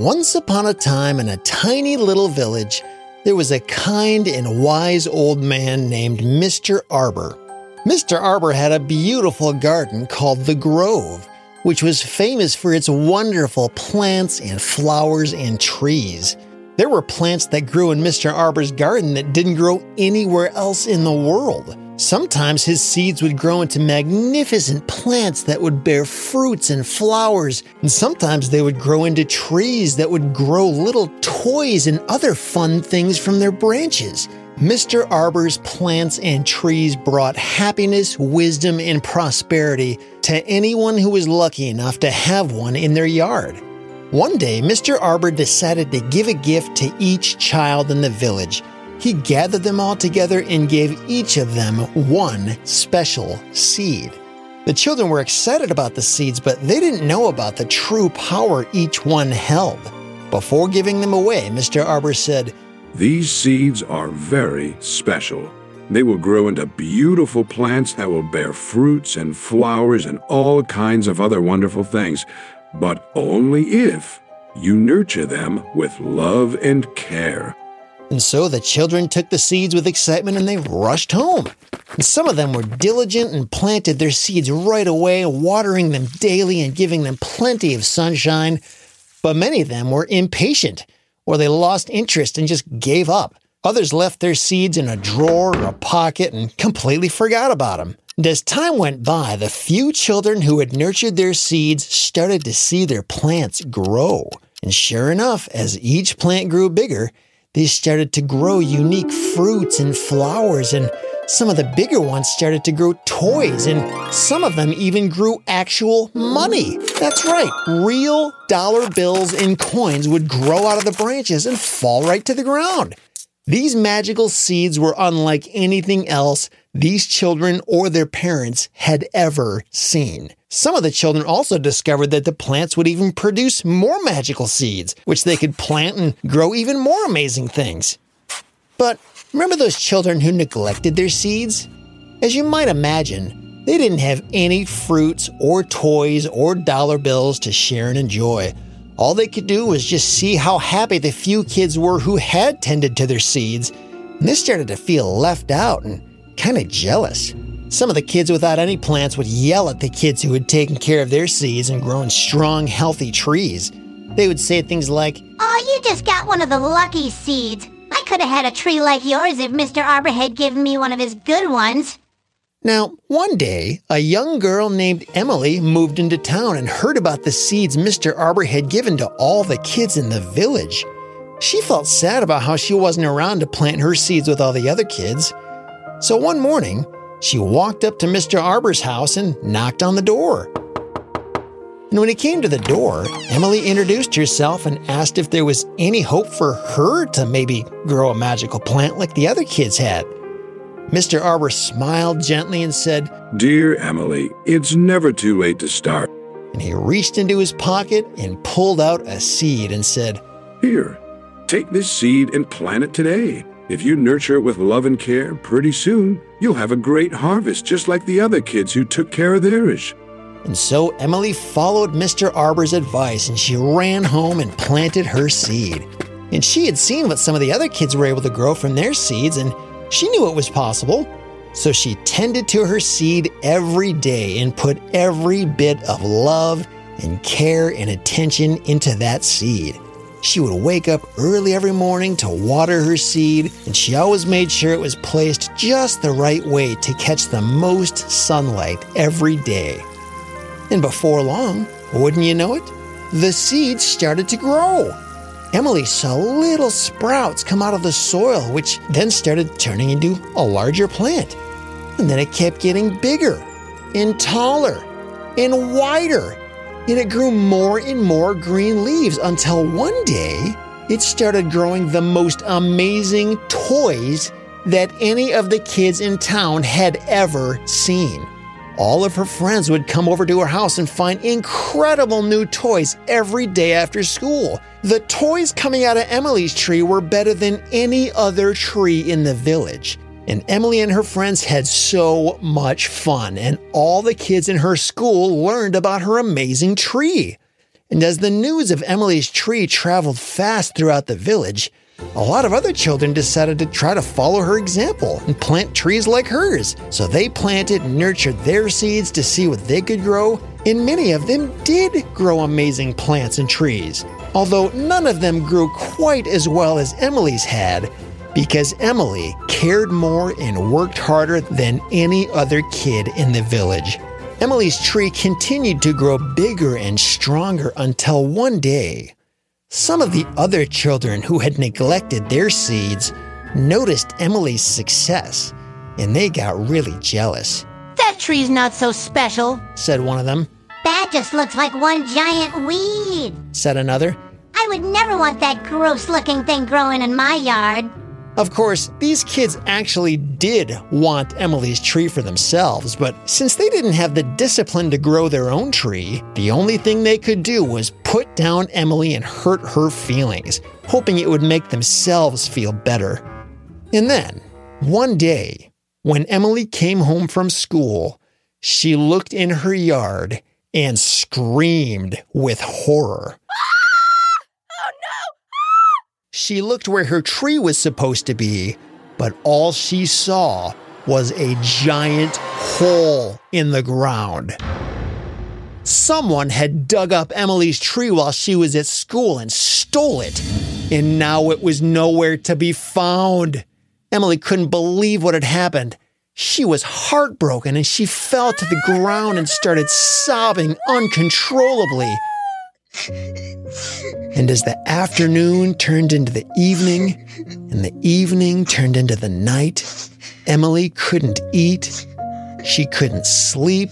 Once upon a time in a tiny little village, there was a kind and wise old man named Mr. Arbor. Mr. Arbor had a beautiful garden called the Grove, which was famous for its wonderful plants and flowers and trees. There were plants that grew in Mr. Arbor's garden that didn't grow anywhere else in the world. Sometimes his seeds would grow into magnificent plants that would bear fruits and flowers, and sometimes they would grow into trees that would grow little toys and other fun things from their branches. Mr. Arbor's plants and trees brought happiness, wisdom, and prosperity to anyone who was lucky enough to have one in their yard. One day, Mr. Arbor decided to give a gift to each child in the village he gathered them all together and gave each of them one special seed. The children were excited about the seeds, but they didn't know about the true power each one held. Before giving them away, Mr. Arbor said, These seeds are very special. They will grow into beautiful plants that will bear fruits and flowers and all kinds of other wonderful things, but only if you nurture them with love and care. And so the children took the seeds with excitement and they rushed home. And some of them were diligent and planted their seeds right away, watering them daily and giving them plenty of sunshine. But many of them were impatient, or they lost interest and just gave up. Others left their seeds in a drawer or a pocket and completely forgot about them. And as time went by, the few children who had nurtured their seeds started to see their plants grow. And sure enough, as each plant grew bigger, they started to grow unique fruits and flowers, and some of the bigger ones started to grow toys, and some of them even grew actual money. That's right, real dollar bills and coins would grow out of the branches and fall right to the ground. These magical seeds were unlike anything else these children or their parents had ever seen. Some of the children also discovered that the plants would even produce more magical seeds, which they could plant and grow even more amazing things. But remember those children who neglected their seeds? As you might imagine, they didn't have any fruits or toys or dollar bills to share and enjoy. All they could do was just see how happy the few kids were who had tended to their seeds, and they started to feel left out and kind of jealous. Some of the kids without any plants would yell at the kids who had taken care of their seeds and grown strong, healthy trees. They would say things like, Oh, you just got one of the lucky seeds. I could have had a tree like yours if Mr. Arbor had given me one of his good ones. Now, one day, a young girl named Emily moved into town and heard about the seeds Mr. Arbor had given to all the kids in the village. She felt sad about how she wasn't around to plant her seeds with all the other kids. So one morning, she walked up to Mr. Arbor's house and knocked on the door. And when he came to the door, Emily introduced herself and asked if there was any hope for her to maybe grow a magical plant like the other kids had. Mr. Arbor smiled gently and said, Dear Emily, it's never too late to start. And he reached into his pocket and pulled out a seed and said, Here, take this seed and plant it today. If you nurture it with love and care, pretty soon you'll have a great harvest just like the other kids who took care of theirs. And so Emily followed Mr. Arbor's advice and she ran home and planted her seed. And she had seen what some of the other kids were able to grow from their seeds, and she knew it was possible. So she tended to her seed every day and put every bit of love and care and attention into that seed. She would wake up early every morning to water her seed, and she always made sure it was placed just the right way to catch the most sunlight every day. And before long, wouldn't you know it, the seeds started to grow. Emily saw little sprouts come out of the soil, which then started turning into a larger plant. And then it kept getting bigger and taller and wider and it grew more and more green leaves until one day it started growing the most amazing toys that any of the kids in town had ever seen. All of her friends would come over to her house and find incredible new toys every day after school. The toys coming out of Emily's tree were better than any other tree in the village. And Emily and her friends had so much fun, and all the kids in her school learned about her amazing tree. And as the news of Emily's tree traveled fast throughout the village, a lot of other children decided to try to follow her example and plant trees like hers. So they planted and nurtured their seeds to see what they could grow, and many of them did grow amazing plants and trees. Although none of them grew quite as well as Emily's had, because Emily cared more and worked harder than any other kid in the village. Emily's tree continued to grow bigger and stronger until one day, some of the other children who had neglected their seeds noticed Emily's success, and they got really jealous, That tree's not so special. said one of them. That just looks like one giant weed. Said another. I would never want that gross looking thing growing in my yard. Of course, these kids actually did want Emily's tree for themselves, but since they didn't have the discipline to grow their own tree, the only thing they could do was put down Emily and hurt her feelings, hoping it would make themselves feel better. And then, one day, when Emily came home from school, she looked in her yard and screamed with horror. She looked where her tree was supposed to be, but all she saw was a giant hole in the ground. Someone had dug up Emily's tree while she was at school and stole it, and now it was nowhere to be found. Emily couldn't believe what had happened. She was heartbroken and she fell to the ground and started sobbing uncontrollably. And as the afternoon turned into the evening, and the evening turned into the night, Emily couldn't eat, she couldn't sleep,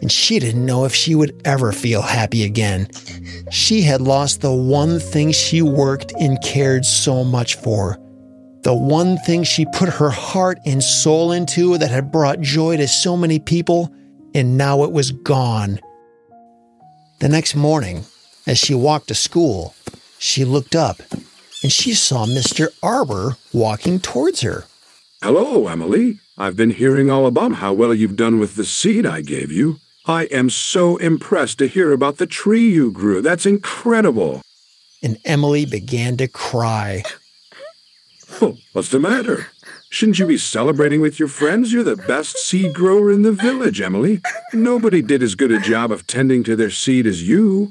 and she didn't know if she would ever feel happy again. She had lost the one thing she worked and cared so much for. The one thing she put her heart and soul into that had brought joy to so many people, and now it was gone. The next morning, as she walked to school, she looked up and she saw Mr. Arbor walking towards her. Hello, Emily. I've been hearing all about how well you've done with the seed I gave you. I am so impressed to hear about the tree you grew. That's incredible. And Emily began to cry. Oh, what's the matter? Shouldn't you be celebrating with your friends? You're the best seed grower in the village, Emily. Nobody did as good a job of tending to their seed as you.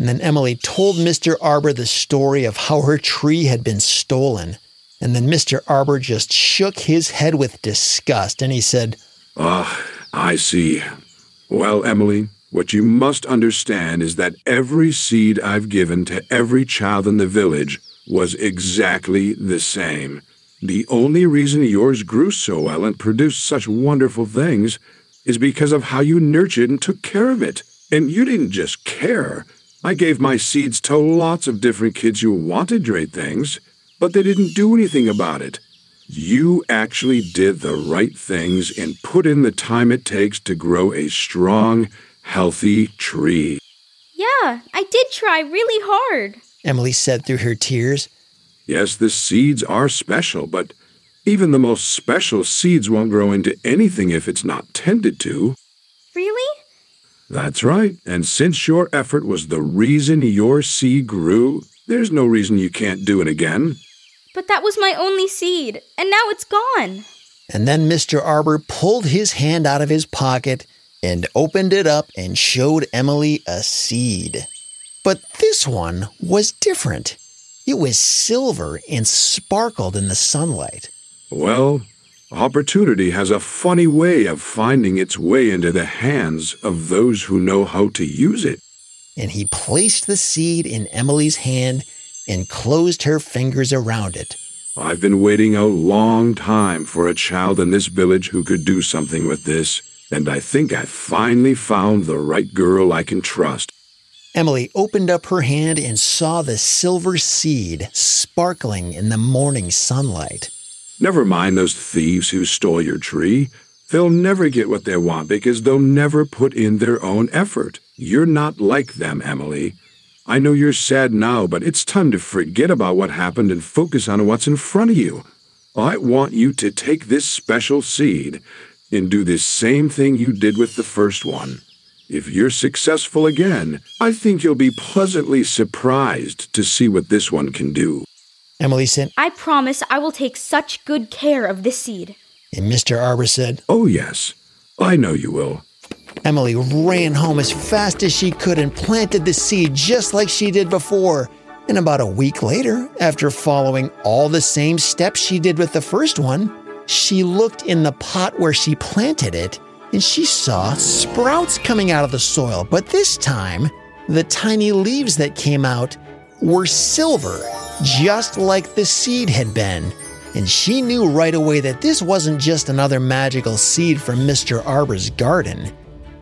And then Emily told Mr. Arbor the story of how her tree had been stolen. And then Mr. Arbor just shook his head with disgust and he said, Ah, I see. Well, Emily, what you must understand is that every seed I've given to every child in the village was exactly the same. The only reason yours grew so well and produced such wonderful things is because of how you nurtured and took care of it. And you didn't just care. I gave my seeds to lots of different kids who wanted great things, but they didn't do anything about it. You actually did the right things and put in the time it takes to grow a strong, healthy tree. Yeah, I did try really hard. Emily said through her tears. Yes, the seeds are special, but even the most special seeds won't grow into anything if it's not tended to. Really? That's right. And since your effort was the reason your seed grew, there's no reason you can't do it again. But that was my only seed, and now it's gone. And then Mr. Arbor pulled his hand out of his pocket and opened it up and showed Emily a seed. But this one was different. It was silver and sparkled in the sunlight. Well, opportunity has a funny way of finding its way into the hands of those who know how to use it. And he placed the seed in Emily's hand and closed her fingers around it. I've been waiting a long time for a child in this village who could do something with this, and I think I finally found the right girl I can trust. Emily opened up her hand and saw the silver seed sparkling in the morning sunlight. Never mind those thieves who stole your tree. They'll never get what they want because they'll never put in their own effort. You're not like them, Emily. I know you're sad now, but it's time to forget about what happened and focus on what's in front of you. I want you to take this special seed and do this same thing you did with the first one. If you're successful again, I think you'll be pleasantly surprised to see what this one can do. Emily said, I promise I will take such good care of this seed. and Mr. Arbor said, Oh, yes, I know you will. Emily ran home as fast as she could and planted the seed just like she did before. And about a week later, after following all the same steps she did with the first one, she looked in the pot where she planted it and she saw sprouts coming out of the soil. But this time, the tiny leaves that came out were silver, just like the seed had been. And she knew right away that this wasn't just another magical seed from Mr. Arbor's garden.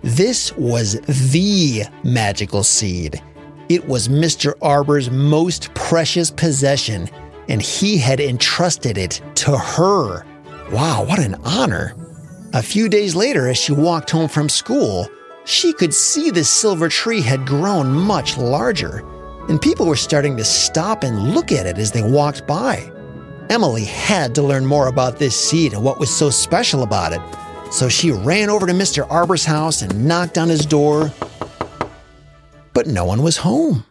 This was the magical seed. It was Mr. Arbor's most precious possession, and he had entrusted it to her. Wow, what an honor! A few days later, as she walked home from school, she could see the silver tree had grown much larger, and people were starting to stop and look at it as they walked by. Emily had to learn more about this seed and what was so special about it. So she ran over to Mr. Arbor's house and knocked on his door. But no one was home.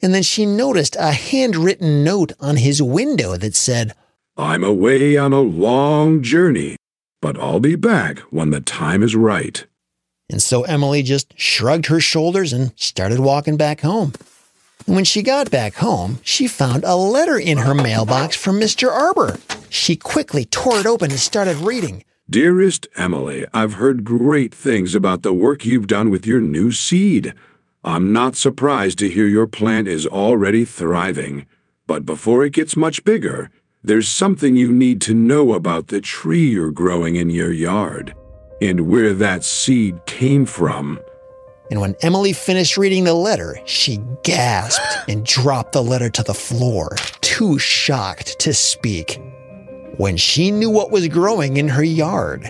And then she noticed a handwritten note on his window that said, I'm away on a long journey, but I'll be back when the time is right. And so Emily just shrugged her shoulders and started walking back home. When she got back home, she found a letter in her mailbox from Mr. Arbor. She quickly tore it open and started reading. Dearest Emily, I've heard great things about the work you've done with your new seed. I'm not surprised to hear your plant is already thriving. But before it gets much bigger, there's something you need to know about the tree you're growing in your yard and where that seed came from. And when Emily finished reading the letter, she gasped and dropped the letter to the floor, too shocked to speak. When she knew what was growing in her yard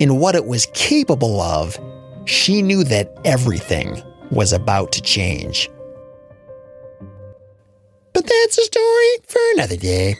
and what it was capable of, she knew that everything was about to change. But that's a story for another day.